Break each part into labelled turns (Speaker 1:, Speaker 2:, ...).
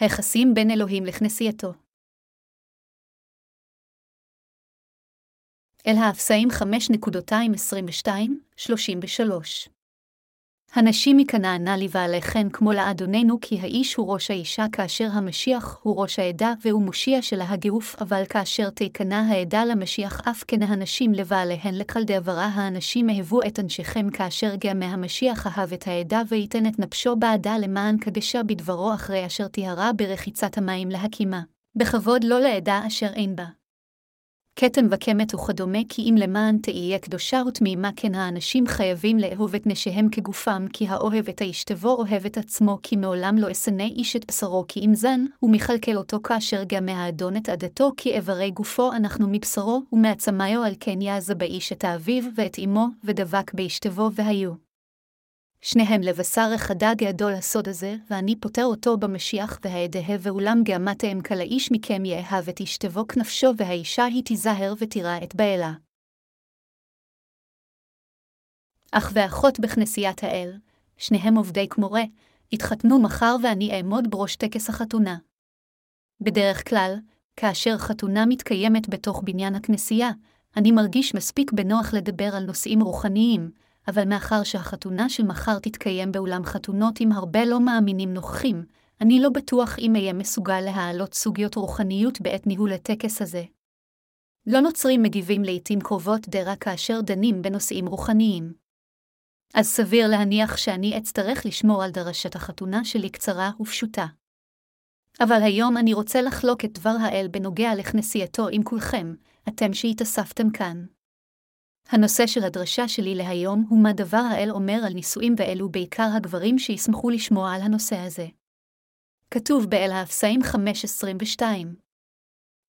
Speaker 1: היחסים בין אלוהים לכנסייתו. אל האפסאים 5.222-33 הנשים מכנענה לבעליכן כמו לאדוננו, כי האיש הוא ראש האישה, כאשר המשיח הוא ראש העדה, והוא מושיע של הגוף, אבל כאשר תיכנע העדה למשיח, אף כן הנשים לבעליהן לכל דעברה האנשים אהבו את אנשיכם, כאשר גם מהמשיח אהב את העדה, וייתן את נפשו בעדה למען קדשה בדברו, אחרי אשר טיהרה ברחיצת המים להקימה. בכבוד לא לעדה אשר אין בה. כתם וקמת וכדומה, כי אם למען תהיה קדושה ותמימה כן האנשים חייבים לאהוב את נשיהם כגופם, כי האוהב את האשתבו אוהב את עצמו, כי מעולם לא אשנא איש את בשרו כי אם זן, ומכלכל אותו כאשר גם מהאדון את עדתו, כי איברי גופו אנחנו מבשרו, ומעצמיו על כן יעזה באיש את האביו ואת אמו, ודבק באשתבו והיו. שניהם לבשר החדד ידו לסוד הזה, ואני פוטר אותו במשיח והאדהה ואולם גאמתם כל האיש מכם יאהב את אשתבו כנפשו, והאישה היא תיזהר ותירא את בעלה. אח ואחות בכנסיית האל, שניהם עובדי כמורה, התחתנו מחר ואני אעמוד בראש טקס החתונה. בדרך כלל, כאשר חתונה מתקיימת בתוך בניין הכנסייה, אני מרגיש מספיק בנוח לדבר על נושאים רוחניים, אבל מאחר שהחתונה של מחר תתקיים באולם חתונות עם הרבה לא מאמינים נוכחים, אני לא בטוח אם אהיה מסוגל להעלות סוגיות רוחניות בעת ניהול הטקס הזה. לא נוצרים מגיבים לעתים קרובות דרה כאשר דנים בנושאים רוחניים. אז סביר להניח שאני אצטרך לשמור על דרשת החתונה שלי קצרה ופשוטה. אבל היום אני רוצה לחלוק את דבר האל בנוגע לכנסייתו עם כולכם, אתם שהתאספתם כאן. הנושא של הדרשה שלי להיום הוא מה דבר האל אומר על נישואים ואלו בעיקר הגברים שישמחו לשמוע על הנושא הזה. כתוב באל האפסאים 5.22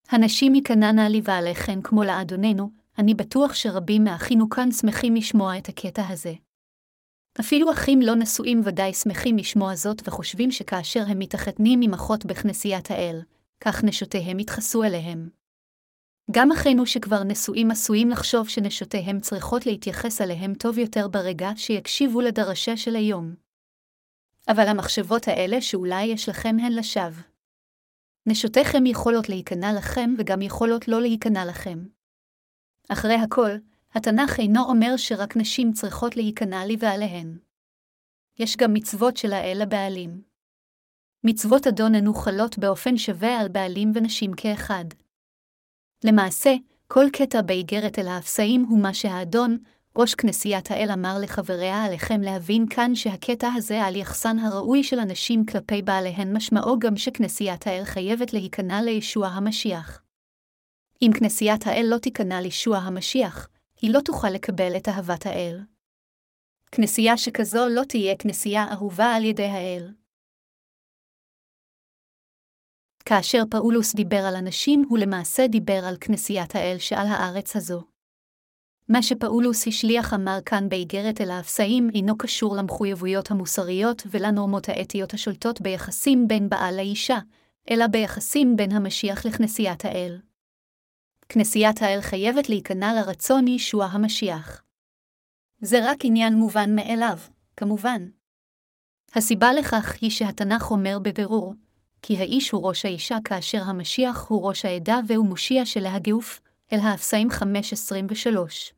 Speaker 1: הנשים ייכנענה לבעליכן כמו לאדוננו, אני בטוח שרבים מאחינו כאן שמחים לשמוע את הקטע הזה. אפילו אחים לא נשואים ודאי שמחים לשמוע זאת וחושבים שכאשר הם מתחתנים עם אחות בכנסיית האל, כך נשותיהם יתחסו אליהם. גם אחינו שכבר נשואים עשויים לחשוב שנשותיהם צריכות להתייחס אליהם טוב יותר ברגע שיקשיבו לדרשה של היום. אבל המחשבות האלה שאולי יש לכם הן לשווא. נשותיכם יכולות להיכנע לכם וגם יכולות לא להיכנע לכם. אחרי הכל, התנ"ך אינו אומר שרק נשים צריכות להיכנע לבעליהן. יש גם מצוות של האל לבעלים. מצוות אדון הנו חלות באופן שווה על בעלים ונשים כאחד. למעשה, כל קטע באיגרת אל האפסאים הוא מה שהאדון, ראש כנסיית האל אמר לחבריה עליכם להבין כאן שהקטע הזה על יחסן הראוי של הנשים כלפי בעליהן משמעו גם שכנסיית האל חייבת להיכנע לישוע המשיח. אם כנסיית האל לא תיכנע לישוע המשיח, היא לא תוכל לקבל את אהבת האל. כנסייה שכזו לא תהיה כנסייה אהובה על ידי האל. כאשר פאולוס דיבר על אנשים, הוא למעשה דיבר על כנסיית האל שעל הארץ הזו. מה שפאולוס השליח אמר כאן באיגרת אל האפסאים אינו קשור למחויבויות המוסריות ולנורמות האתיות השולטות ביחסים בין בעל לאישה, אלא ביחסים בין המשיח לכנסיית האל. כנסיית האל חייבת להיכנע לרצון ישוע המשיח. זה רק עניין מובן מאליו, כמובן. הסיבה לכך היא שהתנ"ך אומר בבירור, כי האיש הוא ראש האישה כאשר המשיח הוא ראש העדה והוא מושיע של הגוף, אל האפסאים 5.23.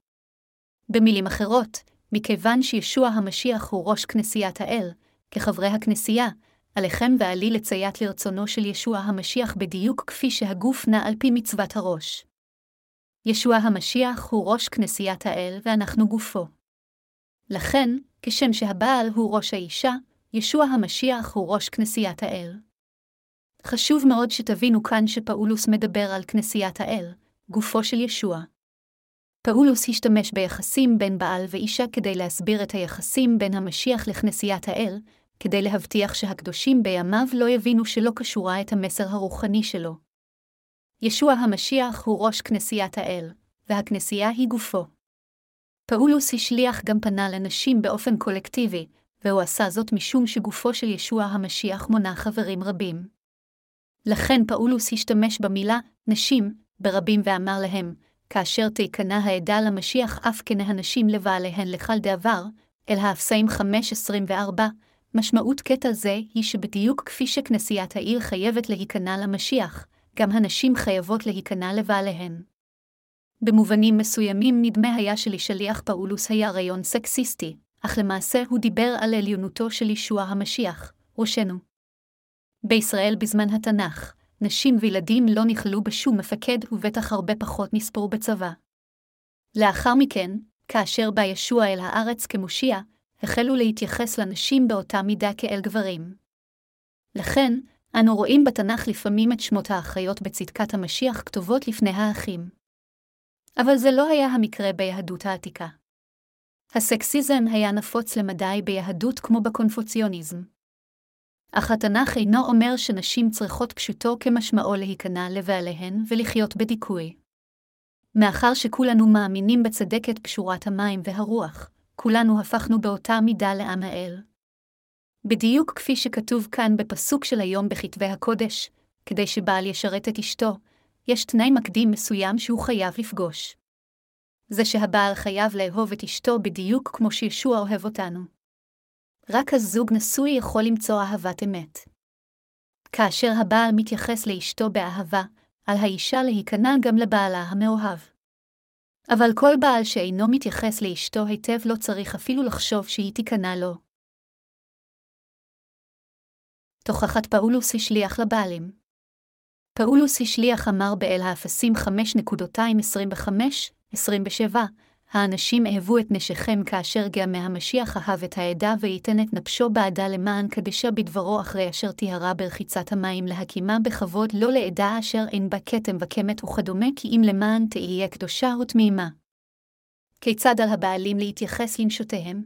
Speaker 1: במילים אחרות, מכיוון שישוע המשיח הוא ראש כנסיית האל, כחברי הכנסייה, עליכם ועלי לציית לרצונו של ישוע המשיח בדיוק כפי שהגוף נע על פי מצוות הראש. ישוע המשיח הוא ראש כנסיית האל ואנחנו גופו. לכן, כשם שהבעל הוא ראש האישה, ישוע המשיח הוא ראש כנסיית האל. חשוב מאוד שתבינו כאן שפאולוס מדבר על כנסיית האל, גופו של ישוע. פאולוס השתמש ביחסים בין בעל ואישה כדי להסביר את היחסים בין המשיח לכנסיית האל, כדי להבטיח שהקדושים בימיו לא יבינו שלא קשורה את המסר הרוחני שלו. ישוע המשיח הוא ראש כנסיית האל, והכנסייה היא גופו. פאולוס השליח גם פנה לנשים באופן קולקטיבי, והוא עשה זאת משום שגופו של ישוע המשיח מונה חברים רבים. לכן פאולוס השתמש במילה נשים ברבים ואמר להם, כאשר תיכנע העדה למשיח אף כן הנשים לבעליהן לכל דבר, אל האפסאים 5.24, משמעות קטע זה היא שבדיוק כפי שכנסיית העיר חייבת להיכנע למשיח, גם הנשים חייבות להיכנע לבעליהן. במובנים מסוימים נדמה היה שלשליח פאולוס היה רעיון סקסיסטי, אך למעשה הוא דיבר על עליונותו של ישוע המשיח, ראשנו. בישראל בזמן התנ"ך, נשים וילדים לא נכללו בשום מפקד ובטח הרבה פחות נספרו בצבא. לאחר מכן, כאשר בא ישוע אל הארץ כמושיע, החלו להתייחס לנשים באותה מידה כאל גברים. לכן, אנו רואים בתנ"ך לפעמים את שמות האחיות בצדקת המשיח כתובות לפני האחים. אבל זה לא היה המקרה ביהדות העתיקה. הסקסיזם היה נפוץ למדי ביהדות כמו בקונפוציוניזם. אך התנ"ך אינו אומר שנשים צריכות פשוטו כמשמעו להיכנע לבעליהן ולחיות בדיכוי. מאחר שכולנו מאמינים בצדקת פשורת המים והרוח, כולנו הפכנו באותה מידה לעם האל. בדיוק כפי שכתוב כאן בפסוק של היום בכתבי הקודש, כדי שבעל ישרת את אשתו, יש תנאי מקדים מסוים שהוא חייב לפגוש. זה שהבעל חייב לאהוב את אשתו בדיוק כמו שישוע אוהב אותנו. רק הזוג נשוי יכול למצוא אהבת אמת. כאשר הבעל מתייחס לאשתו באהבה, על האישה להיכנע גם לבעלה המאוהב. אבל כל בעל שאינו מתייחס לאשתו היטב לא צריך אפילו לחשוב שהיא תיכנע לו. תוכחת פאולוס השליח לבעלים פאולוס השליח אמר באל האפסים 5.225-27, האנשים אהבו את נשיכם כאשר גם מהמשיח אהב את העדה וייתן את נפשו בעדה למען קדשה בדברו אחרי אשר טיהרה ברחיצת המים להקימה בכבוד לא לעדה אשר אין בה כתם וקמת וכדומה כי אם למען תהיה קדושה ותמימה. כיצד על הבעלים להתייחס לנשותיהם?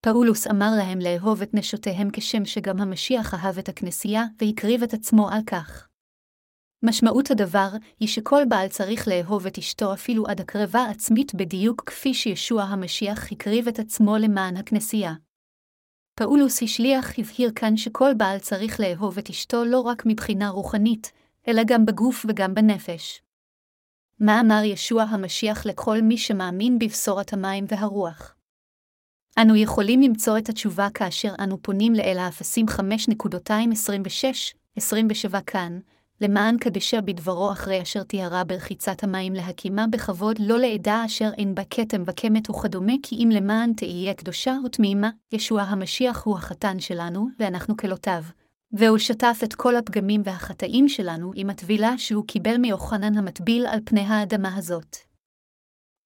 Speaker 1: פאולוס אמר להם לאהוב את נשותיהם כשם שגם המשיח אהב את הכנסייה והקריב את עצמו על כך. משמעות הדבר היא שכל בעל צריך לאהוב את אשתו אפילו עד הקרבה עצמית בדיוק כפי שישוע המשיח הקריב את עצמו למען הכנסייה. פאולוס השליח הבהיר כאן שכל בעל צריך לאהוב את אשתו לא רק מבחינה רוחנית, אלא גם בגוף וגם בנפש. מה אמר ישוע המשיח לכל מי שמאמין בבשורת המים והרוח? אנו יכולים למצוא את התשובה כאשר אנו פונים לאל האפסים 5.226-27 כאן, למען קדשה בדברו אחרי אשר תיארה ברחיצת המים להקימה בכבוד לא לעדה אשר אין בה כתם וקמת וכדומה כי אם למען תהיה קדושה ותמימה, ישוע המשיח הוא החתן שלנו, ואנחנו כלותיו. והוא שטף את כל הפגמים והחטאים שלנו עם הטבילה שהוא קיבל מיוחנן המטביל על פני האדמה הזאת.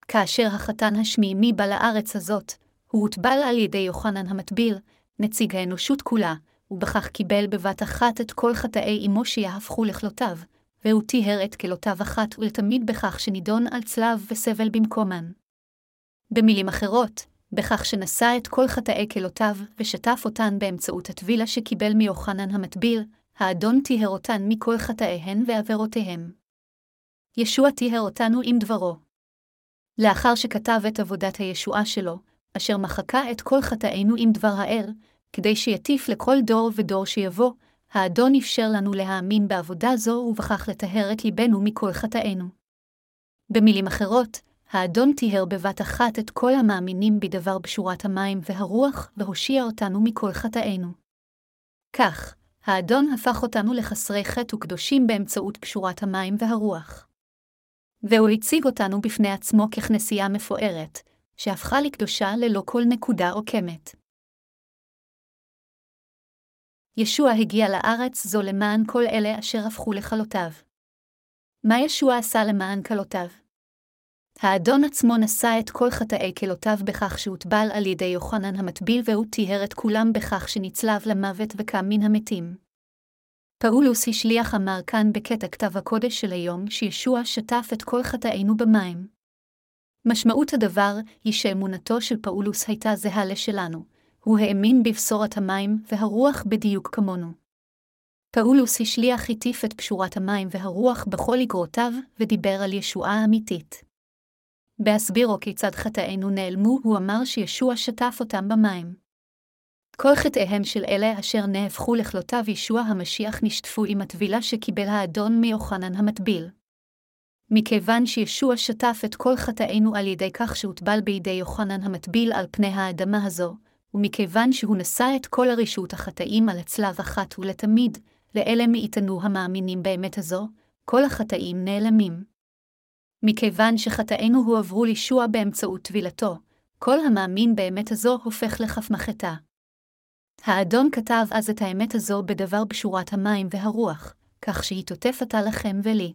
Speaker 1: כאשר החתן השמימי בא לארץ הזאת, הוא הוטבל על ידי יוחנן המטביל, נציג האנושות כולה, ובכך קיבל בבת אחת את כל חטאי אמו שיהפכו לכלותיו, והוא טיהר את כלותיו אחת ולתמיד בכך שנידון על צלב וסבל במקומן. במילים אחרות, בכך שנשא את כל חטאי כלותיו ושטף אותן באמצעות הטבילה שקיבל מיוחנן המטביל, האדון טיהר אותן מכל חטאיהן ועבירותיהם. ישוע טיהר אותנו עם דברו. לאחר שכתב את עבודת הישועה שלו, אשר מחקה את כל חטאינו עם דבר האל, כדי שיטיף לכל דור ודור שיבוא, האדון אפשר לנו להאמין בעבודה זו ובכך לטהר את ליבנו מכל חטאינו. במילים אחרות, האדון טיהר בבת אחת את כל המאמינים בדבר בשורת המים והרוח, והושיע אותנו מכל חטאינו. כך, האדון הפך אותנו לחסרי חטא וקדושים באמצעות קשורת המים והרוח. והוא הציג אותנו בפני עצמו ככנסייה מפוארת, שהפכה לקדושה ללא כל נקודה עוקמת. ישוע הגיע לארץ זו למען כל אלה אשר הפכו לכלותיו. מה ישוע עשה למען כלותיו? האדון עצמו נשא את כל חטאי כלותיו בכך שהוטבל על ידי יוחנן המטביל והוא טיהר את כולם בכך שנצלב למוות וקם מן המתים. פאולוס השליח אמר כאן בקטע כתב הקודש של היום שישוע שטף את כל חטאינו במים. משמעות הדבר היא שאמונתו של פאולוס הייתה זהה לשלנו, הוא האמין בבשורת המים והרוח בדיוק כמונו. פאולוס השליח הטיף את פשורת המים והרוח בכל אגרותיו, ודיבר על ישועה אמיתית. בהסבירו כיצד חטאינו נעלמו, הוא אמר שישוע שטף אותם במים. כל חטאיהם של אלה אשר נהפכו לכלותיו ישוע המשיח נשטפו עם הטבילה שקיבל האדון מיוחנן המטביל. מכיוון שישוע שטף את כל חטאינו על ידי כך שהוטבל בידי יוחנן המטביל על פני האדמה הזו, ומכיוון שהוא נשא את כל הרשות החטאים על הצלב אחת ולתמיד, לאלה מאיתנו המאמינים באמת הזו, כל החטאים נעלמים. מכיוון שחטאינו הועברו לישוע באמצעות טבילתו, כל המאמין באמת הזו הופך לכף מחתה. האדון כתב אז את האמת הזו בדבר בשורת המים והרוח, כך שהיא תוטפתה לכם ולי.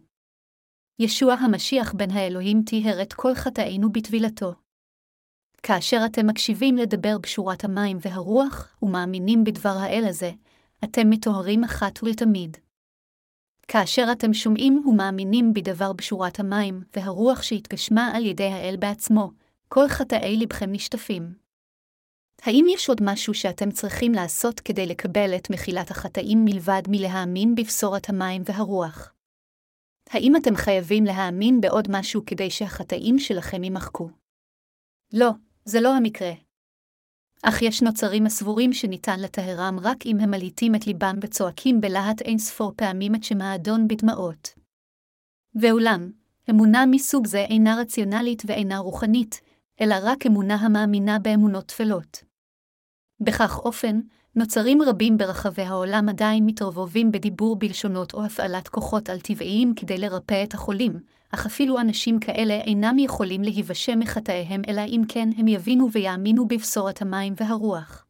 Speaker 1: ישוע המשיח בן האלוהים טיהר את כל חטאינו בטבילתו. כאשר אתם מקשיבים לדבר בשורת המים והרוח, ומאמינים בדבר האל הזה, אתם מטוהרים אחת ולתמיד. כאשר אתם שומעים ומאמינים בדבר בשורת המים והרוח שהתגשמה על ידי האל בעצמו, כל חטאי לבכם נשטפים. האם יש עוד משהו שאתם צריכים לעשות כדי לקבל את מחילת החטאים מלבד מלהאמין בבשורת המים והרוח? האם אתם חייבים להאמין בעוד משהו כדי שהחטאים שלכם יימחקו? לא, זה לא המקרה. אך יש נוצרים הסבורים שניתן לטהרם רק אם הם מלהיטים את ליבם וצועקים בלהט אין ספור פעמים את שם האדון בדמעות. ואולם, אמונה מסוג זה אינה רציונלית ואינה רוחנית, אלא רק אמונה המאמינה באמונות טפלות. בכך אופן, נוצרים רבים ברחבי העולם עדיין מתרבבים בדיבור בלשונות או הפעלת כוחות על-טבעיים כדי לרפא את החולים, אך אפילו אנשים כאלה אינם יכולים להיוושע מחטאיהם אלא אם כן הם יבינו ויאמינו בבשורת המים והרוח.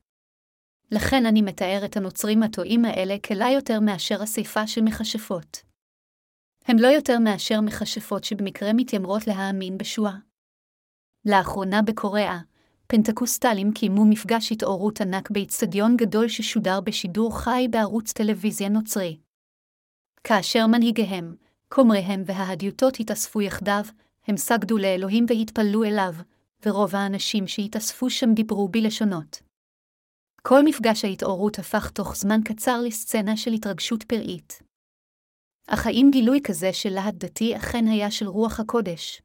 Speaker 1: לכן אני מתאר את הנוצרים הטועים האלה כלה יותר מאשר הסיפה של מכשפות. הם לא יותר מאשר מכשפות שבמקרה מתיימרות להאמין בשואה. לאחרונה בקוריאה, פנטקוסטלים קיימו מפגש התעוררות ענק באיצטדיון גדול ששודר בשידור חי בערוץ טלוויזיה נוצרי. כאשר מנהיגיהם, כומריהם וההדיוטות התאספו יחדיו, הם סגדו לאלוהים והתפללו אליו, ורוב האנשים שהתאספו שם דיברו בלשונות. כל מפגש ההתעוררות הפך תוך זמן קצר לסצנה של התרגשות פראית. אך האם גילוי כזה של להט דתי אכן היה של רוח הקודש?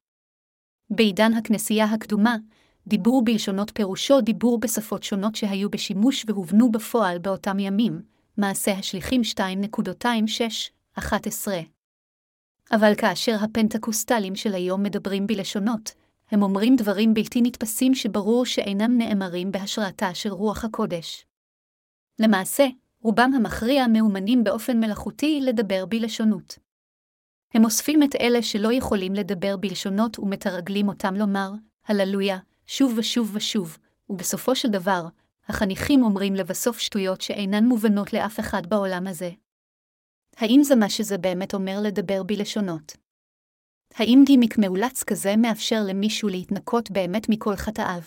Speaker 1: בעידן הכנסייה הקדומה, דיבור בלשונות פירושו דיבור בשפות שונות שהיו בשימוש והובנו בפועל באותם ימים, מעשה השליחים 2.26-11. אבל כאשר הפנטקוסטלים של היום מדברים בלשונות, הם אומרים דברים בלתי נתפסים שברור שאינם נאמרים בהשראתה של רוח הקודש. למעשה, רובם המכריע מאומנים באופן מלאכותי לדבר בלשונות. הם אוספים את אלה שלא יכולים לדבר בלשונות ומתרגלים אותם לומר, הללויה, שוב ושוב ושוב, ובסופו של דבר, החניכים אומרים לבסוף שטויות שאינן מובנות לאף אחד בעולם הזה. האם זה מה שזה באמת אומר לדבר בלשונות? האם גימיק מאולץ כזה מאפשר למישהו להתנקות באמת מכל חטאיו?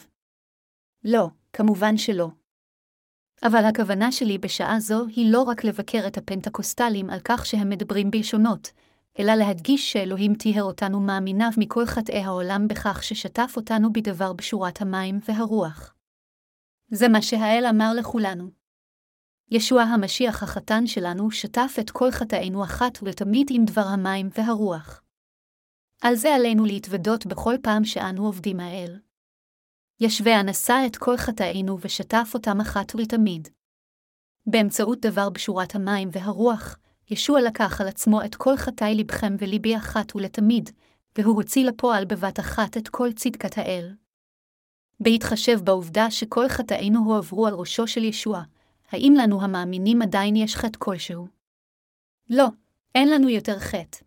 Speaker 1: לא, כמובן שלא. אבל הכוונה שלי בשעה זו היא לא רק לבקר את הפנטקוסטלים על כך שהם מדברים בלשונות, אלא להדגיש שאלוהים טיהר אותנו מאמיניו מכל חטאי העולם בכך ששטף אותנו בדבר בשורת המים והרוח. זה מה שהאל אמר לכולנו. ישוע המשיח החתן שלנו שטף את כל חטאינו אחת ולתמיד עם דבר המים והרוח. על זה עלינו להתוודות בכל פעם שאנו עובדים האל. ישווה נשא את כל חטאינו ושטף אותם אחת ולתמיד. באמצעות דבר בשורת המים והרוח, ישוע לקח על עצמו את כל חטאי לבכם וליבי אחת ולתמיד, והוא הוציא לפועל בבת אחת את כל צדקת האל. בהתחשב בעובדה שכל חטאינו הועברו על ראשו של ישוע, האם לנו המאמינים עדיין יש חטא כלשהו? לא, אין לנו יותר חטא.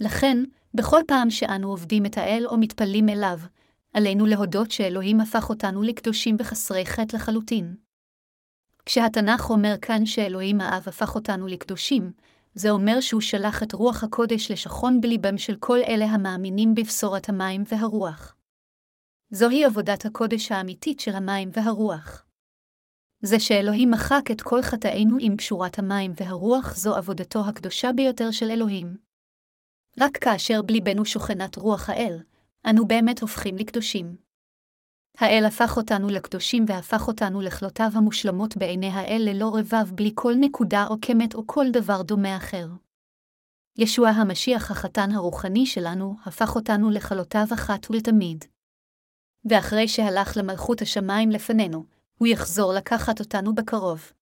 Speaker 1: לכן, בכל פעם שאנו עובדים את האל או מתפללים אליו, עלינו להודות שאלוהים הפך אותנו לקדושים וחסרי חטא לחלוטין. כשהתנ"ך אומר כאן שאלוהים האב הפך אותנו לקדושים, זה אומר שהוא שלח את רוח הקודש לשכון בליבם של כל אלה המאמינים בבשורת המים והרוח. זוהי עבודת הקודש האמיתית של המים והרוח. זה שאלוהים מחק את כל חטאינו עם פשורת המים והרוח זו עבודתו הקדושה ביותר של אלוהים. רק כאשר בליבנו שוכנת רוח האל, אנו באמת הופכים לקדושים. האל הפך אותנו לקדושים והפך אותנו לכלותיו המושלמות בעיני האל ללא רבב בלי כל נקודה או קמת או כל דבר דומה אחר. ישוע המשיח החתן הרוחני שלנו הפך אותנו לכלותיו אחת ולתמיד. ואחרי שהלך למלכות השמיים לפנינו, הוא יחזור לקחת אותנו בקרוב.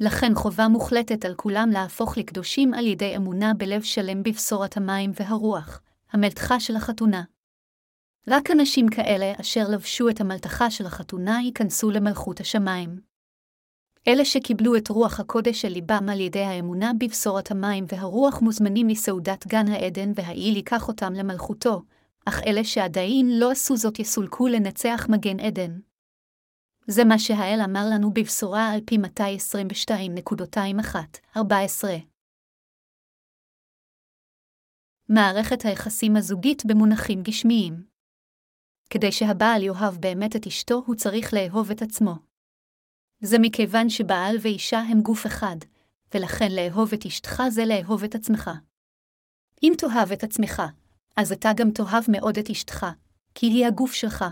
Speaker 1: לכן חובה מוחלטת על כולם להפוך לקדושים על ידי אמונה בלב שלם בבשורת המים והרוח, המלתחה של החתונה. רק אנשים כאלה אשר לבשו את המלתחה של החתונה ייכנסו למלכות השמיים. אלה שקיבלו את רוח הקודש של ליבם על ידי האמונה בבשורת המים והרוח מוזמנים לסעודת גן העדן והאיל ייקח אותם למלכותו, אך אלה שעדיין לא עשו זאת יסולקו לנצח מגן עדן. זה מה שהאל אמר לנו בבשורה על פי מתי 22.21-14. מערכת היחסים הזוגית במונחים גשמיים כדי שהבעל יאהב באמת את אשתו, הוא צריך לאהוב את עצמו. זה מכיוון שבעל ואישה הם גוף אחד, ולכן לאהוב את אשתך זה לאהוב את עצמך. אם תאהב את עצמך, אז אתה גם תאהב מאוד את אשתך, כי היא הגוף שלך.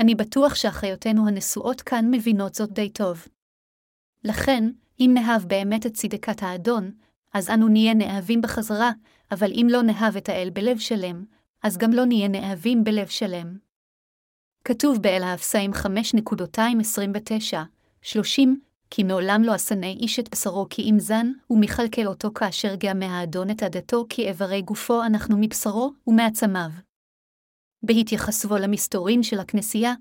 Speaker 1: אני בטוח שאחיותינו הנשואות כאן מבינות זאת די טוב. לכן, אם נאהב באמת את צדקת האדון, אז אנו נהיה נאהבים בחזרה, אבל אם לא נאהב את האל בלב שלם, אז גם לא נהיה נאהבים בלב שלם. כתוב באל האפסאים 5.229, 30, כי מעולם לא אשנא איש את בשרו כי אם זן, ומכלכל אותו כאשר גם מהאדון את עדתו כי איברי גופו אנחנו מבשרו ומעצמיו. בהתייחסו למסתורין של הכנסייה,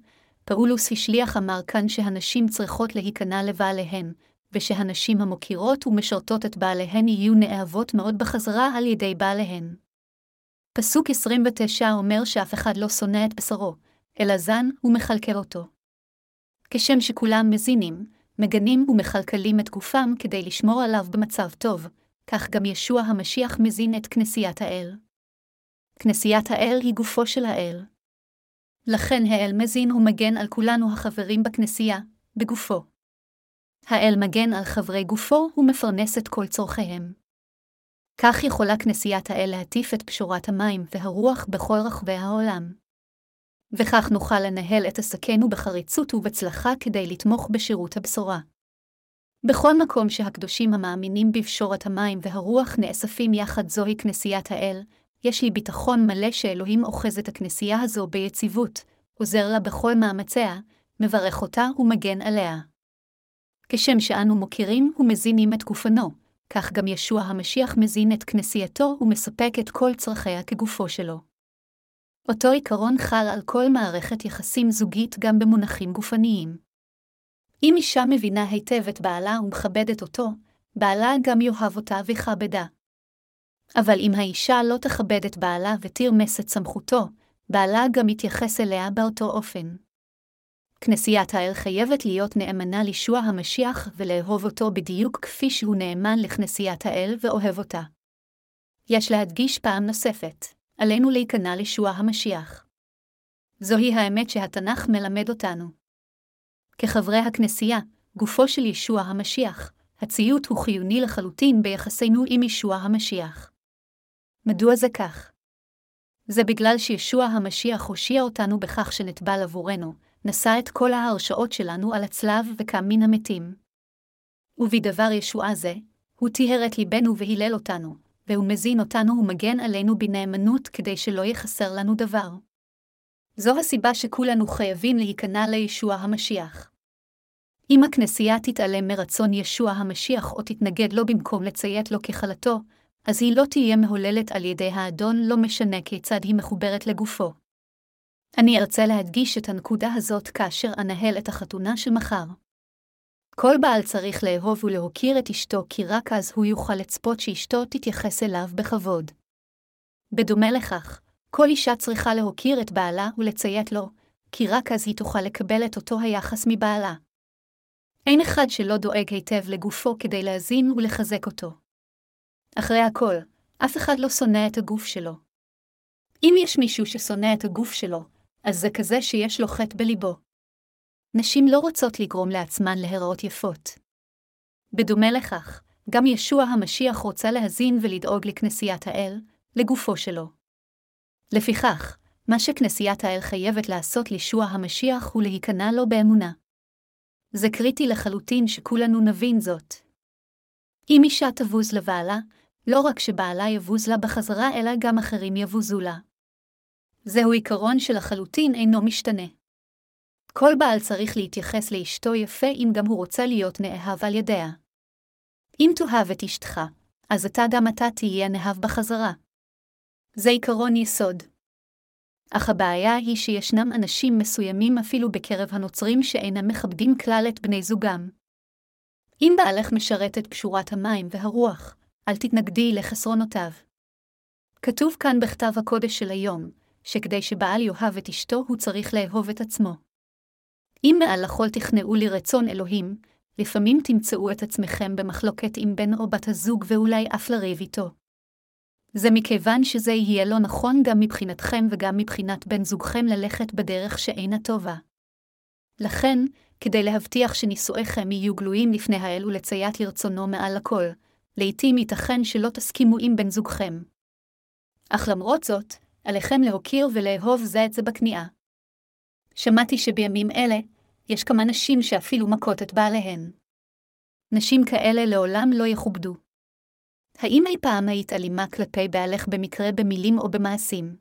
Speaker 1: פאולוס השליח אמר כאן שהנשים צריכות להיכנע לבעליהן, ושהנשים המוקירות ומשרתות את בעליהן יהיו נאהבות מאוד בחזרה על ידי בעליהן. פסוק 29 אומר שאף אחד לא שונא את בשרו, אלא זן ומכלכל אותו. כשם שכולם מזינים, מגנים ומכלכלים את גופם כדי לשמור עליו במצב טוב, כך גם ישוע המשיח מזין את כנסיית האל. כנסיית האל היא גופו של האל. לכן האל מזין ומגן על כולנו החברים בכנסייה, בגופו. האל מגן על חברי גופו ומפרנס את כל צורכיהם. כך יכולה כנסיית האל להטיף את פשורת המים והרוח בכל רחבי העולם. וכך נוכל לנהל את עסקנו בחריצות ובצלחה כדי לתמוך בשירות הבשורה. בכל מקום שהקדושים המאמינים בפשורת המים והרוח נאספים יחד זוהי כנסיית האל, יש לי ביטחון מלא שאלוהים אוחז את הכנסייה הזו ביציבות, עוזר לה בכל מאמציה, מברך אותה ומגן עליה. כשם שאנו מוקירים ומזינים את גופנו, כך גם ישוע המשיח מזין את כנסייתו ומספק את כל צרכיה כגופו שלו. אותו עיקרון חל על כל מערכת יחסים זוגית גם במונחים גופניים. אם אישה מבינה היטב את בעלה ומכבדת אותו, בעלה גם יאהב אותה ויכבדה. אבל אם האישה לא תכבד את בעלה ותרמס את סמכותו, בעלה גם יתייחס אליה באותו אופן. כנסיית האל חייבת להיות נאמנה לישוע המשיח ולאהוב אותו בדיוק כפי שהוא נאמן לכנסיית האל ואוהב אותה. יש להדגיש פעם נוספת, עלינו להיכנע לישוע המשיח. זוהי האמת שהתנ"ך מלמד אותנו. כחברי הכנסייה, גופו של ישוע המשיח, הציות הוא חיוני לחלוטין ביחסינו עם ישוע המשיח. מדוע זה כך? זה בגלל שישוע המשיח הושיע אותנו בכך שנטבל עבורנו, נשא את כל ההרשאות שלנו על הצלב וקם מן המתים. ובדבר ישועה זה, הוא טיהר את ליבנו והילל אותנו, והוא מזין אותנו ומגן עלינו בנאמנות כדי שלא יחסר לנו דבר. זו הסיבה שכולנו חייבים להיכנע לישוע המשיח. אם הכנסייה תתעלם מרצון ישוע המשיח או תתנגד לו במקום לציית לו כחלתו, אז היא לא תהיה מהוללת על ידי האדון לא משנה כיצד היא מחוברת לגופו. אני ארצה להדגיש את הנקודה הזאת כאשר אנהל את החתונה של מחר. כל בעל צריך לאהוב ולהוקיר את אשתו, כי רק אז הוא יוכל לצפות שאשתו תתייחס אליו בכבוד. בדומה לכך, כל אישה צריכה להוקיר את בעלה ולציית לו, כי רק אז היא תוכל לקבל את אותו היחס מבעלה. אין אחד שלא דואג היטב לגופו כדי להזין ולחזק אותו. אחרי הכל, אף אחד לא שונא את הגוף שלו. אם יש מישהו ששונא את הגוף שלו, אז זה כזה שיש לו חטא בליבו. נשים לא רוצות לגרום לעצמן להיראות יפות. בדומה לכך, גם ישוע המשיח רוצה להזין ולדאוג לכנסיית האל, לגופו שלו. לפיכך, מה שכנסיית האל חייבת לעשות לישוע המשיח הוא להיכנע לו באמונה. זה קריטי לחלוטין שכולנו נבין זאת. אם אישה תבוז לבעלה, לא רק שבעלה יבוז לה בחזרה, אלא גם אחרים יבוזו לה. זהו עיקרון שלחלוטין אינו משתנה. כל בעל צריך להתייחס לאשתו יפה אם גם הוא רוצה להיות נאהב על ידיה. אם תאהב את אשתך, אז אתה גם אתה תהיה נאהב בחזרה. זה עיקרון יסוד. אך הבעיה היא שישנם אנשים מסוימים אפילו בקרב הנוצרים שאינם מכבדים כלל את בני זוגם. אם בעלך משרת את פשורת המים והרוח, אל תתנגדי לחסרונותיו. כתוב כאן בכתב הקודש של היום, שכדי שבעל יאהב את אשתו, הוא צריך לאהוב את עצמו. אם מעל לכל תכנעו לרצון אלוהים, לפעמים תמצאו את עצמכם במחלוקת עם בן או בת הזוג ואולי אף לריב איתו. זה מכיוון שזה יהיה לא נכון גם מבחינתכם וגם מבחינת בן זוגכם ללכת בדרך שאינה טובה. לכן, כדי להבטיח שנישואיכם יהיו גלויים לפני האל ולציית לרצונו מעל לכל, לעתים ייתכן שלא תסכימו עם בן זוגכם. אך למרות זאת, עליכם להוקיר ולאהוב זה את זה בכניעה. שמעתי שבימים אלה, יש כמה נשים שאפילו מכות את בעליהן. נשים כאלה לעולם לא יכובדו. האם אי פעם היית אלימה כלפי בעלך במקרה במילים או במעשים?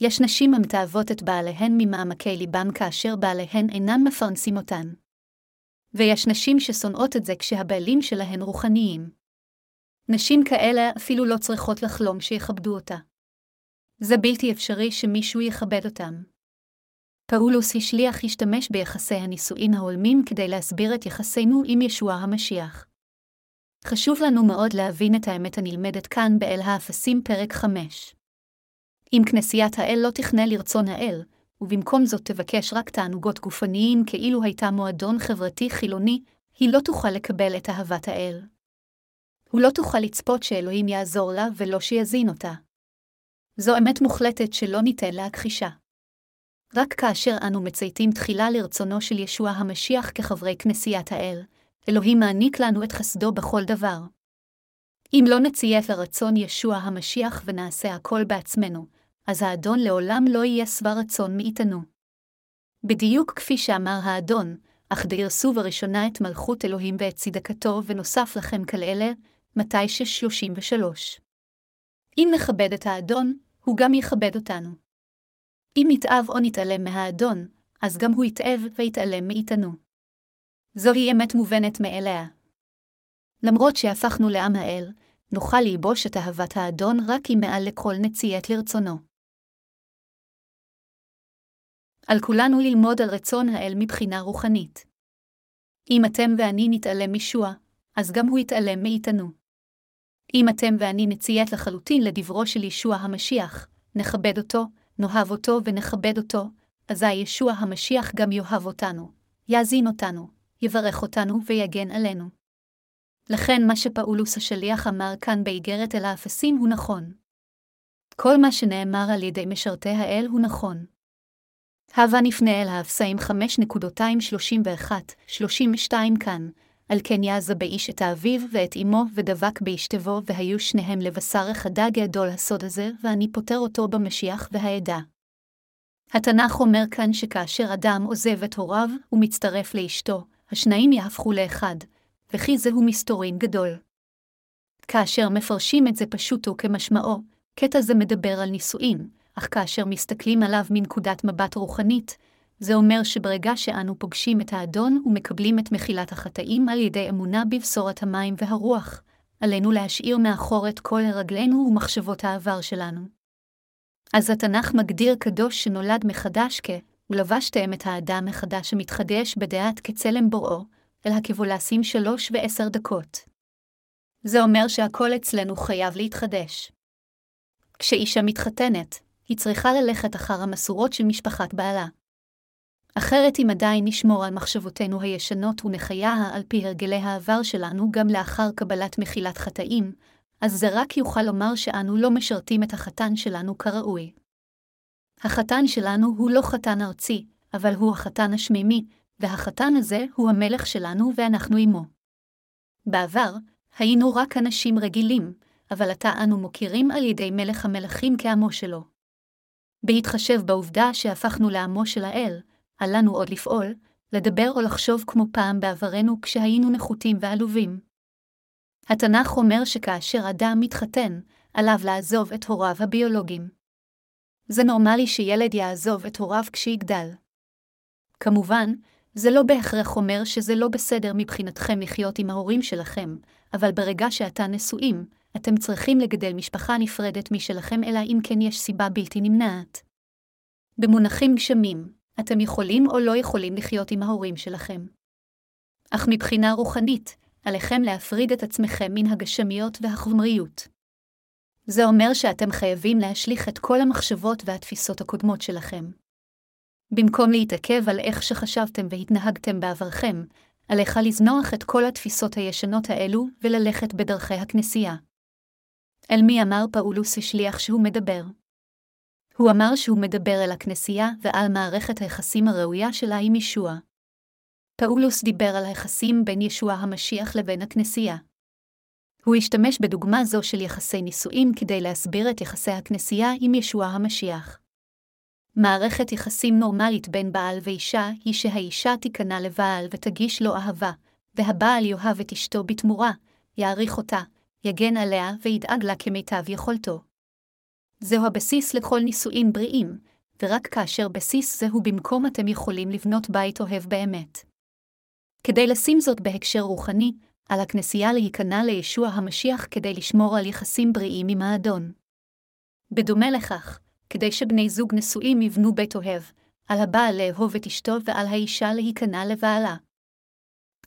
Speaker 1: יש נשים המתאהבות את בעליהן ממעמקי ליבם כאשר בעליהן אינם מפרנסים אותן. ויש נשים ששונאות את זה כשהבעלים שלהן רוחניים. נשים כאלה אפילו לא צריכות לחלום שיכבדו אותה. זה בלתי אפשרי שמישהו יכבד אותם. פאולוס השליח השתמש ביחסי הנישואין ההולמים כדי להסביר את יחסינו עם ישוע המשיח. חשוב לנו מאוד להבין את האמת הנלמדת כאן באל האפסים פרק 5. אם כנסיית האל לא תכנה לרצון האל, ובמקום זאת תבקש רק תענוגות גופניים כאילו הייתה מועדון חברתי חילוני, היא לא תוכל לקבל את אהבת האל. הוא לא תוכל לצפות שאלוהים יעזור לה ולא שיזין אותה. זו אמת מוחלטת שלא ניתן להכחישה. רק כאשר אנו מצייתים תחילה לרצונו של ישוע המשיח כחברי כנסיית האל, אלוהים מעניק לנו את חסדו בכל דבר. אם לא נציית לרצון ישוע המשיח ונעשה הכל בעצמנו, אז האדון לעולם לא יהיה שבע רצון מאיתנו. בדיוק כפי שאמר האדון, אך דרסו בראשונה את מלכות אלוהים ואת צדקתו, ונוסף לכם כאלה, מתי 6:33. אם נכבד את האדון, הוא גם יכבד אותנו. אם נתאב או נתעלם מהאדון, אז גם הוא יתאב ויתעלם מאיתנו. זוהי אמת מובנת מאליה. למרות שהפכנו לעם האל, נוכל ללבוש את אהבת האדון רק אם מעל לכל נציית לרצונו. על כולנו ללמוד על רצון האל מבחינה רוחנית. אם אתם ואני נתעלם משוע, אז גם הוא יתעלם מאיתנו. אם אתם ואני נציית לחלוטין לדברו של ישוע המשיח, נכבד אותו, נאהב אותו ונכבד אותו, אזי ישוע המשיח גם יאהב אותנו, יאזין אותנו, יברך אותנו ויגן עלינו. לכן מה שפאולוס השליח אמר כאן באיגרת אל האפסים הוא נכון. כל מה שנאמר על ידי משרתי האל הוא נכון. הווה נפנה אל האפסאים 5.231-32 כאן, על כן יעזה באיש את האביו ואת אמו, ודבק באשתבו, והיו שניהם לבשר אחד גדול הסוד הזה, ואני פוטר אותו במשיח והעדה. התנ"ך אומר כאן שכאשר אדם עוזב את הוריו ומצטרף לאשתו, השניים יהפכו לאחד, וכי זהו מסתורין גדול. כאשר מפרשים את זה פשוטו כמשמעו, קטע זה מדבר על נישואין, אך כאשר מסתכלים עליו מנקודת מבט רוחנית, זה אומר שברגע שאנו פוגשים את האדון ומקבלים את מחילת החטאים על ידי אמונה בבשורת המים והרוח, עלינו להשאיר מאחור את כל הרגלינו ומחשבות העבר שלנו. אז התנ"ך מגדיר קדוש שנולד מחדש כ- ולבשתם את האדם מחדש המתחדש בדעת כצלם בוראו, אל הכבולסים שלוש ועשר דקות. זה אומר שהכל אצלנו חייב להתחדש. כשאישה מתחתנת, היא צריכה ללכת אחר המסורות של משפחת בעלה. אחרת אם עדיין נשמור על מחשבותינו הישנות ונחיה על פי הרגלי העבר שלנו גם לאחר קבלת מחילת חטאים, אז זה רק יוכל לומר שאנו לא משרתים את החתן שלנו כראוי. החתן שלנו הוא לא חתן ארצי, אבל הוא החתן השמימי, והחתן הזה הוא המלך שלנו ואנחנו עמו. בעבר, היינו רק אנשים רגילים, אבל עתה אנו מוכירים על ידי מלך המלכים כעמו שלו. בהתחשב בעובדה שהפכנו לעמו של האל, אל לנו עוד לפעול, לדבר או לחשוב כמו פעם בעברנו כשהיינו נחותים ועלובים. התנ"ך אומר שכאשר אדם מתחתן, עליו לעזוב את הוריו הביולוגיים. זה נורמלי שילד יעזוב את הוריו כשיגדל. כמובן, זה לא בהכרח אומר שזה לא בסדר מבחינתכם לחיות עם ההורים שלכם, אבל ברגע שאתה נשואים, אתם צריכים לגדל משפחה נפרדת משלכם אלא אם כן יש סיבה בלתי נמנעת. במונחים גשמים, אתם יכולים או לא יכולים לחיות עם ההורים שלכם. אך מבחינה רוחנית, עליכם להפריד את עצמכם מן הגשמיות והחומריות. זה אומר שאתם חייבים להשליך את כל המחשבות והתפיסות הקודמות שלכם. במקום להתעכב על איך שחשבתם והתנהגתם בעברכם, עליך לזנוח את כל התפיסות הישנות האלו וללכת בדרכי הכנסייה. אל מי אמר פאולוס השליח שהוא מדבר? הוא אמר שהוא מדבר אל הכנסייה ועל מערכת היחסים הראויה שלה עם ישוע. פאולוס דיבר על היחסים בין ישוע המשיח לבין הכנסייה. הוא השתמש בדוגמה זו של יחסי נישואים כדי להסביר את יחסי הכנסייה עם ישוע המשיח. מערכת יחסים נורמלית בין בעל ואישה היא שהאישה תיכנע לבעל ותגיש לו אהבה, והבעל יאהב את אשתו בתמורה, יעריך אותה, יגן עליה וידאג לה כמיטב יכולתו. זהו הבסיס לכל נישואים בריאים, ורק כאשר בסיס זהו במקום אתם יכולים לבנות בית אוהב באמת. כדי לשים זאת בהקשר רוחני, על הכנסייה להיכנע לישוע המשיח כדי לשמור על יחסים בריאים עם האדון. בדומה לכך, כדי שבני זוג נשואים יבנו בית אוהב, על הבעל לאהוב את אשתו ועל האישה להיכנע לבעלה.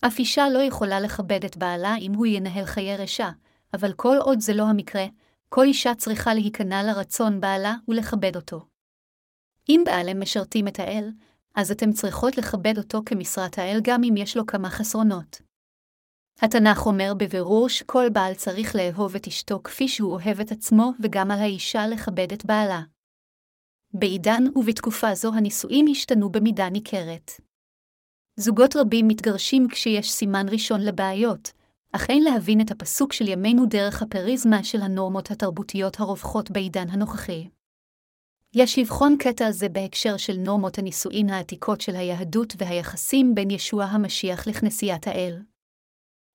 Speaker 1: אף אישה לא יכולה לכבד את בעלה אם הוא ינהל חיי רשע, אבל כל עוד זה לא המקרה, כל אישה צריכה להיכנע לרצון בעלה ולכבד אותו. אם בעלם משרתים את האל, אז אתם צריכות לכבד אותו כמשרת האל גם אם יש לו כמה חסרונות. התנ"ך אומר בבירור שכל בעל צריך לאהוב את אשתו כפי שהוא אוהב את עצמו, וגם על האישה לכבד את בעלה. בעידן ובתקופה זו הנישואים השתנו במידה ניכרת. זוגות רבים מתגרשים כשיש סימן ראשון לבעיות, אך אין להבין את הפסוק של ימינו דרך הפריזמה של הנורמות התרבותיות הרווחות בעידן הנוכחי. יש לבחון קטע זה בהקשר של נורמות הנישואין העתיקות של היהדות והיחסים בין ישוע המשיח לכנסיית האל.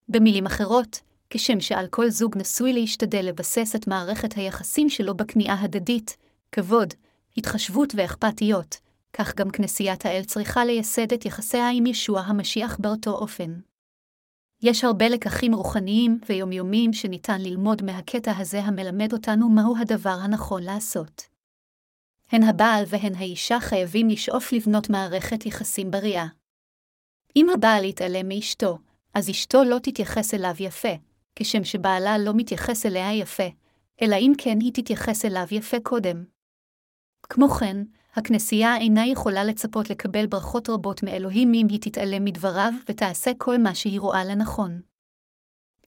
Speaker 1: במילים אחרות, כשם שעל כל זוג נשוי להשתדל לבסס את מערכת היחסים שלו בכניעה הדדית, כבוד, התחשבות ואכפתיות, כך גם כנסיית האל צריכה לייסד את יחסיה עם ישוע המשיח באותו אופן. יש הרבה לקחים רוחניים ויומיומיים שניתן ללמוד מהקטע הזה המלמד אותנו מהו הדבר הנכון לעשות. הן הבעל והן האישה חייבים לשאוף לבנות מערכת יחסים בריאה. אם הבעל יתעלם מאשתו, אז אשתו לא תתייחס אליו יפה, כשם שבעלה לא מתייחס אליה יפה, אלא אם כן היא תתייחס אליו יפה קודם. כמו כן, הכנסייה אינה יכולה לצפות לקבל ברכות רבות מאלוהים אם היא תתעלם מדבריו ותעשה כל מה שהיא רואה לנכון.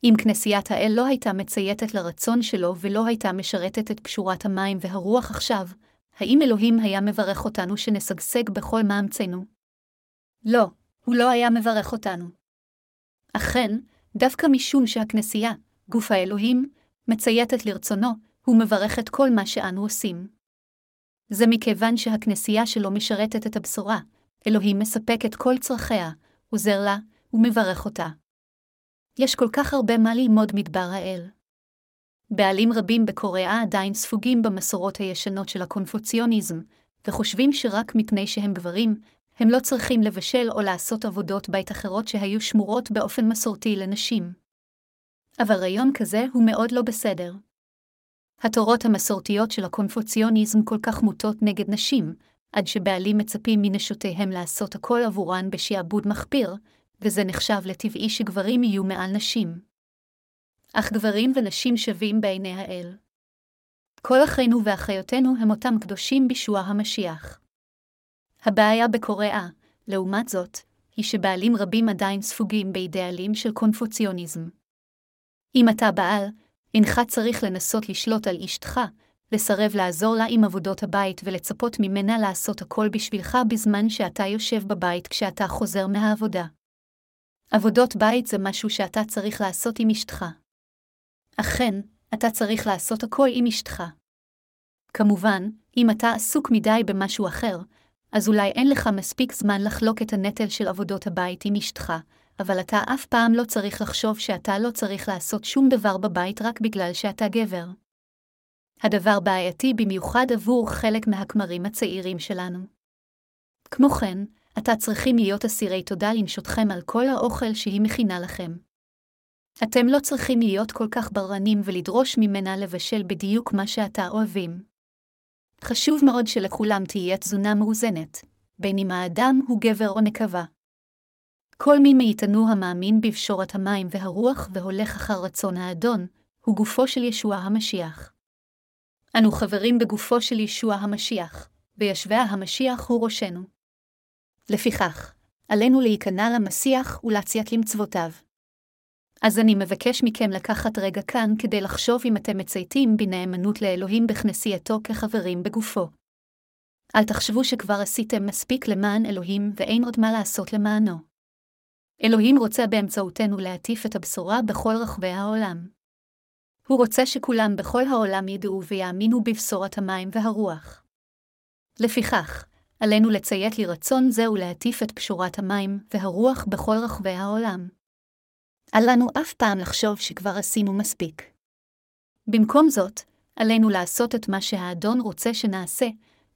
Speaker 1: אם כנסיית האל לא הייתה מצייתת לרצון שלו ולא הייתה משרתת את פשורת המים והרוח עכשיו, האם אלוהים היה מברך אותנו שנשגשג בכל מאמצינו? לא, הוא לא היה מברך אותנו. אכן, דווקא משום שהכנסייה, גוף האלוהים, מצייתת לרצונו, הוא מברך את כל מה שאנו עושים. זה מכיוון שהכנסייה שלו משרתת את הבשורה, אלוהים מספק את כל צרכיה, עוזר לה ומברך אותה. יש כל כך הרבה מה ללמוד מדבר האל. בעלים רבים בקוריאה עדיין ספוגים במסורות הישנות של הקונפוציוניזם, וחושבים שרק מפני שהם גברים, הם לא צריכים לבשל או לעשות עבודות בית אחרות שהיו שמורות באופן מסורתי לנשים. אבל רעיון כזה הוא מאוד לא בסדר. התורות המסורתיות של הקונפוציוניזם כל כך מוטות נגד נשים, עד שבעלים מצפים מנשותיהם לעשות הכל עבורן בשעבוד מחפיר, וזה נחשב לטבעי שגברים יהיו מעל נשים. אך גברים ונשים שווים בעיני האל. כל אחינו ואחיותינו הם אותם קדושים בישוע המשיח. הבעיה בקוריאה, לעומת זאת, היא שבעלים רבים עדיין ספוגים באידאלים של קונפוציוניזם. אם אתה בעל, אינך צריך לנסות לשלוט על אשתך, לסרב לעזור לה עם עבודות הבית ולצפות ממנה לעשות הכל בשבילך בזמן שאתה יושב בבית כשאתה חוזר מהעבודה. עבודות בית זה משהו שאתה צריך לעשות עם אשתך. אכן, אתה צריך לעשות הכל עם אשתך. כמובן, אם אתה עסוק מדי במשהו אחר, אז אולי אין לך מספיק זמן לחלוק את הנטל של עבודות הבית עם אשתך, אבל אתה אף פעם לא צריך לחשוב שאתה לא צריך לעשות שום דבר בבית רק בגלל שאתה גבר. הדבר בעייתי במיוחד עבור חלק מהכמרים הצעירים שלנו. כמו כן, אתה צריכים להיות אסירי תודה לנשותכם על כל האוכל שהיא מכינה לכם. אתם לא צריכים להיות כל כך בררנים ולדרוש ממנה לבשל בדיוק מה שאתה אוהבים. חשוב מאוד שלכולם תהיה תזונה מאוזנת, בין אם האדם הוא גבר או נקבה. כל מי מאיתנו המאמין בפשורת המים והרוח והולך אחר רצון האדון, הוא גופו של ישוע המשיח. אנו חברים בגופו של ישוע המשיח, וישביה המשיח הוא ראשנו. לפיכך, עלינו להיכנע למשיח ולהציית למצוותיו. אז אני מבקש מכם לקחת רגע כאן כדי לחשוב אם אתם מצייתים בנאמנות לאלוהים בכנסייתו כחברים בגופו. אל תחשבו שכבר עשיתם מספיק למען אלוהים ואין עוד מה לעשות למענו. אלוהים רוצה באמצעותנו להטיף את הבשורה בכל רחבי העולם. הוא רוצה שכולם בכל העולם ידעו ויאמינו בבשורת המים והרוח. לפיכך, עלינו לציית לרצון זה ולהטיף את פשורת המים והרוח בכל רחבי העולם. אל לנו אף פעם לחשוב שכבר עשינו מספיק. במקום זאת, עלינו לעשות את מה שהאדון רוצה שנעשה,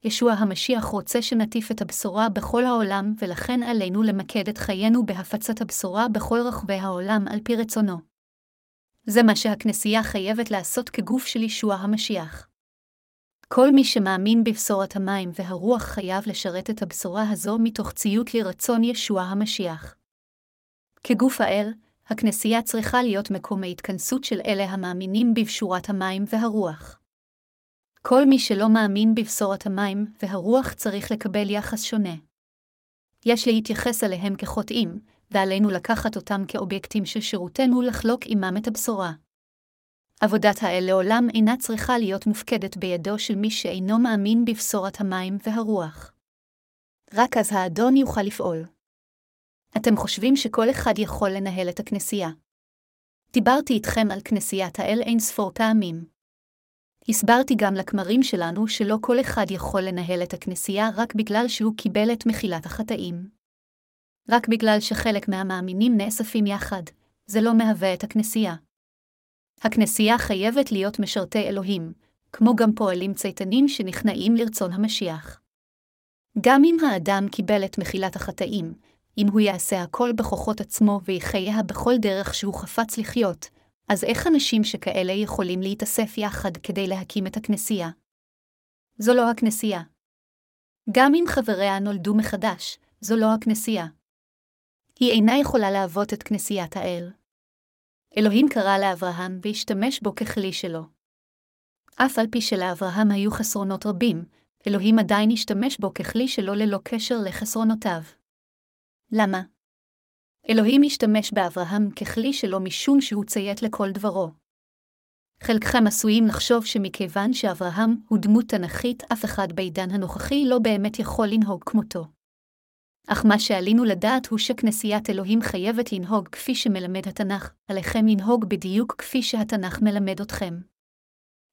Speaker 1: ישוע המשיח רוצה שנטיף את הבשורה בכל העולם, ולכן עלינו למקד את חיינו בהפצת הבשורה בכל רחבי העולם על פי רצונו. זה מה שהכנסייה חייבת לעשות כגוף של ישוע המשיח. כל מי שמאמין בבשורת המים והרוח חייב לשרת את הבשורה הזו מתוך ציות לרצון ישוע המשיח. כגוף האל, הכנסייה צריכה להיות מקום ההתכנסות של אלה המאמינים בבשורת המים והרוח. כל מי שלא מאמין בבשורת המים והרוח צריך לקבל יחס שונה. יש להתייחס אליהם כחוטאים, ועלינו לקחת אותם כאובייקטים של שירותנו לחלוק עמם את הבשורה. עבודת האל לעולם אינה צריכה להיות מופקדת בידו של מי שאינו מאמין בבשורת המים והרוח. רק אז האדון יוכל לפעול. אתם חושבים שכל אחד יכול לנהל את הכנסייה. דיברתי איתכם על כנסיית האל אין ספור פעמים. הסברתי גם לכמרים שלנו שלא כל אחד יכול לנהל את הכנסייה רק בגלל שהוא קיבל את מחילת החטאים. רק בגלל שחלק מהמאמינים נאספים יחד, זה לא מהווה את הכנסייה. הכנסייה חייבת להיות משרתי אלוהים, כמו גם פועלים צייתנים שנכנעים לרצון המשיח. גם אם האדם קיבל את מחילת החטאים, אם הוא יעשה הכל בכוחות עצמו ויחיה בכל דרך שהוא חפץ לחיות, אז איך אנשים שכאלה יכולים להתאסף יחד כדי להקים את הכנסייה? זו לא הכנסייה. גם אם חבריה נולדו מחדש, זו לא הכנסייה. היא אינה יכולה להוות את כנסיית האל. אלוהים קרא לאברהם והשתמש בו ככלי שלו. אף על פי שלאברהם היו חסרונות רבים, אלוהים עדיין השתמש בו ככלי שלו ללא קשר לחסרונותיו. למה? אלוהים השתמש באברהם ככלי שלו משום שהוא ציית לכל דברו. חלקכם עשויים לחשוב שמכיוון שאברהם הוא דמות תנכית, אף אחד בעידן הנוכחי לא באמת יכול לנהוג כמותו. אך מה שעלינו לדעת הוא שכנסיית אלוהים חייבת לנהוג כפי שמלמד התנ"ך, עליכם לנהוג בדיוק כפי שהתנ"ך מלמד אתכם.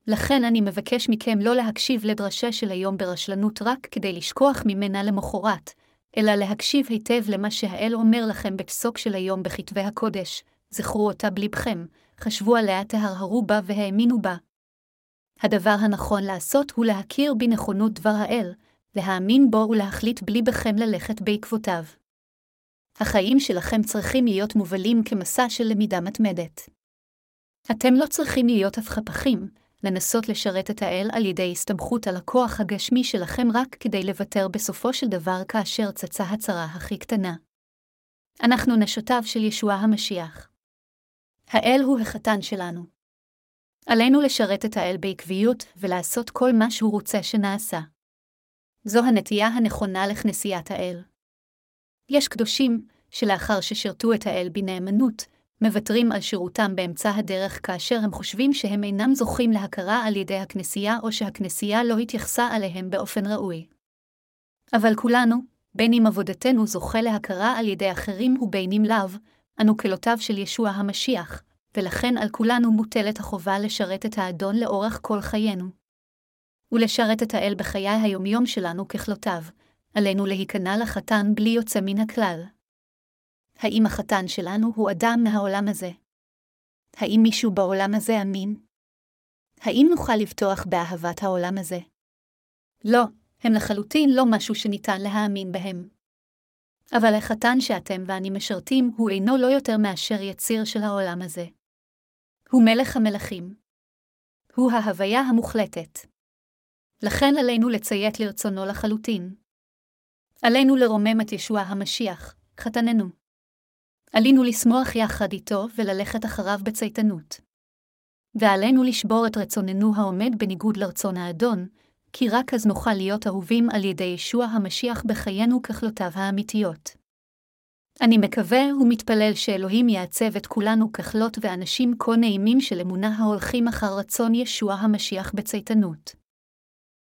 Speaker 1: לכן אני מבקש מכם לא להקשיב לדרשה של היום ברשלנות רק כדי לשכוח ממנה למחרת, אלא להקשיב היטב למה שהאל אומר לכם בפסוק של היום בכתבי הקודש, זכרו אותה בלבכם, חשבו עליה תהרהרו בה והאמינו בה. הדבר הנכון לעשות הוא להכיר בנכונות דבר האל, להאמין בו ולהחליט בלי בכם ללכת בעקבותיו. החיים שלכם צריכים להיות מובלים כמסע של למידה מתמדת. אתם לא צריכים להיות הפכפכים, לנסות לשרת את האל על ידי הסתמכות על הכוח הגשמי שלכם רק כדי לוותר בסופו של דבר כאשר צצה הצרה הכי קטנה. אנחנו נשותיו של ישוע המשיח. האל הוא החתן שלנו. עלינו לשרת את האל בעקביות ולעשות כל מה שהוא רוצה שנעשה. זו הנטייה הנכונה לכנסיית האל. יש קדושים, שלאחר ששירתו את האל בנאמנות, מוותרים על שירותם באמצע הדרך כאשר הם חושבים שהם אינם זוכים להכרה על ידי הכנסייה או שהכנסייה לא התייחסה עליהם באופן ראוי. אבל כולנו, בין אם עבודתנו זוכה להכרה על ידי אחרים ובין אם לאו, אנו כלותיו של ישוע המשיח, ולכן על כולנו מוטלת החובה לשרת את האדון לאורך כל חיינו. ולשרת את האל בחיי היומיום שלנו ככלותיו, עלינו להיכנע לחתן בלי יוצא מן הכלל. האם החתן שלנו הוא אדם מהעולם הזה? האם מישהו בעולם הזה אמין? האם נוכל לבטוח באהבת העולם הזה? לא, הם לחלוטין לא משהו שניתן להאמין בהם. אבל החתן שאתם ואני משרתים הוא אינו לא יותר מאשר יציר של העולם הזה. הוא מלך המלכים. הוא ההוויה המוחלטת. לכן עלינו לציית לרצונו לחלוטין. עלינו לרומם את ישוע המשיח, חתננו. עלינו לשמוח יחד איתו וללכת אחריו בצייתנות. ועלינו לשבור את רצוננו העומד בניגוד לרצון האדון, כי רק אז נוכל להיות אהובים על ידי ישוע המשיח בחיינו ככלותיו האמיתיות. אני מקווה ומתפלל שאלוהים יעצב את כולנו ככלות ואנשים כה נעימים של אמונה ההולכים אחר רצון ישוע המשיח בצייתנות.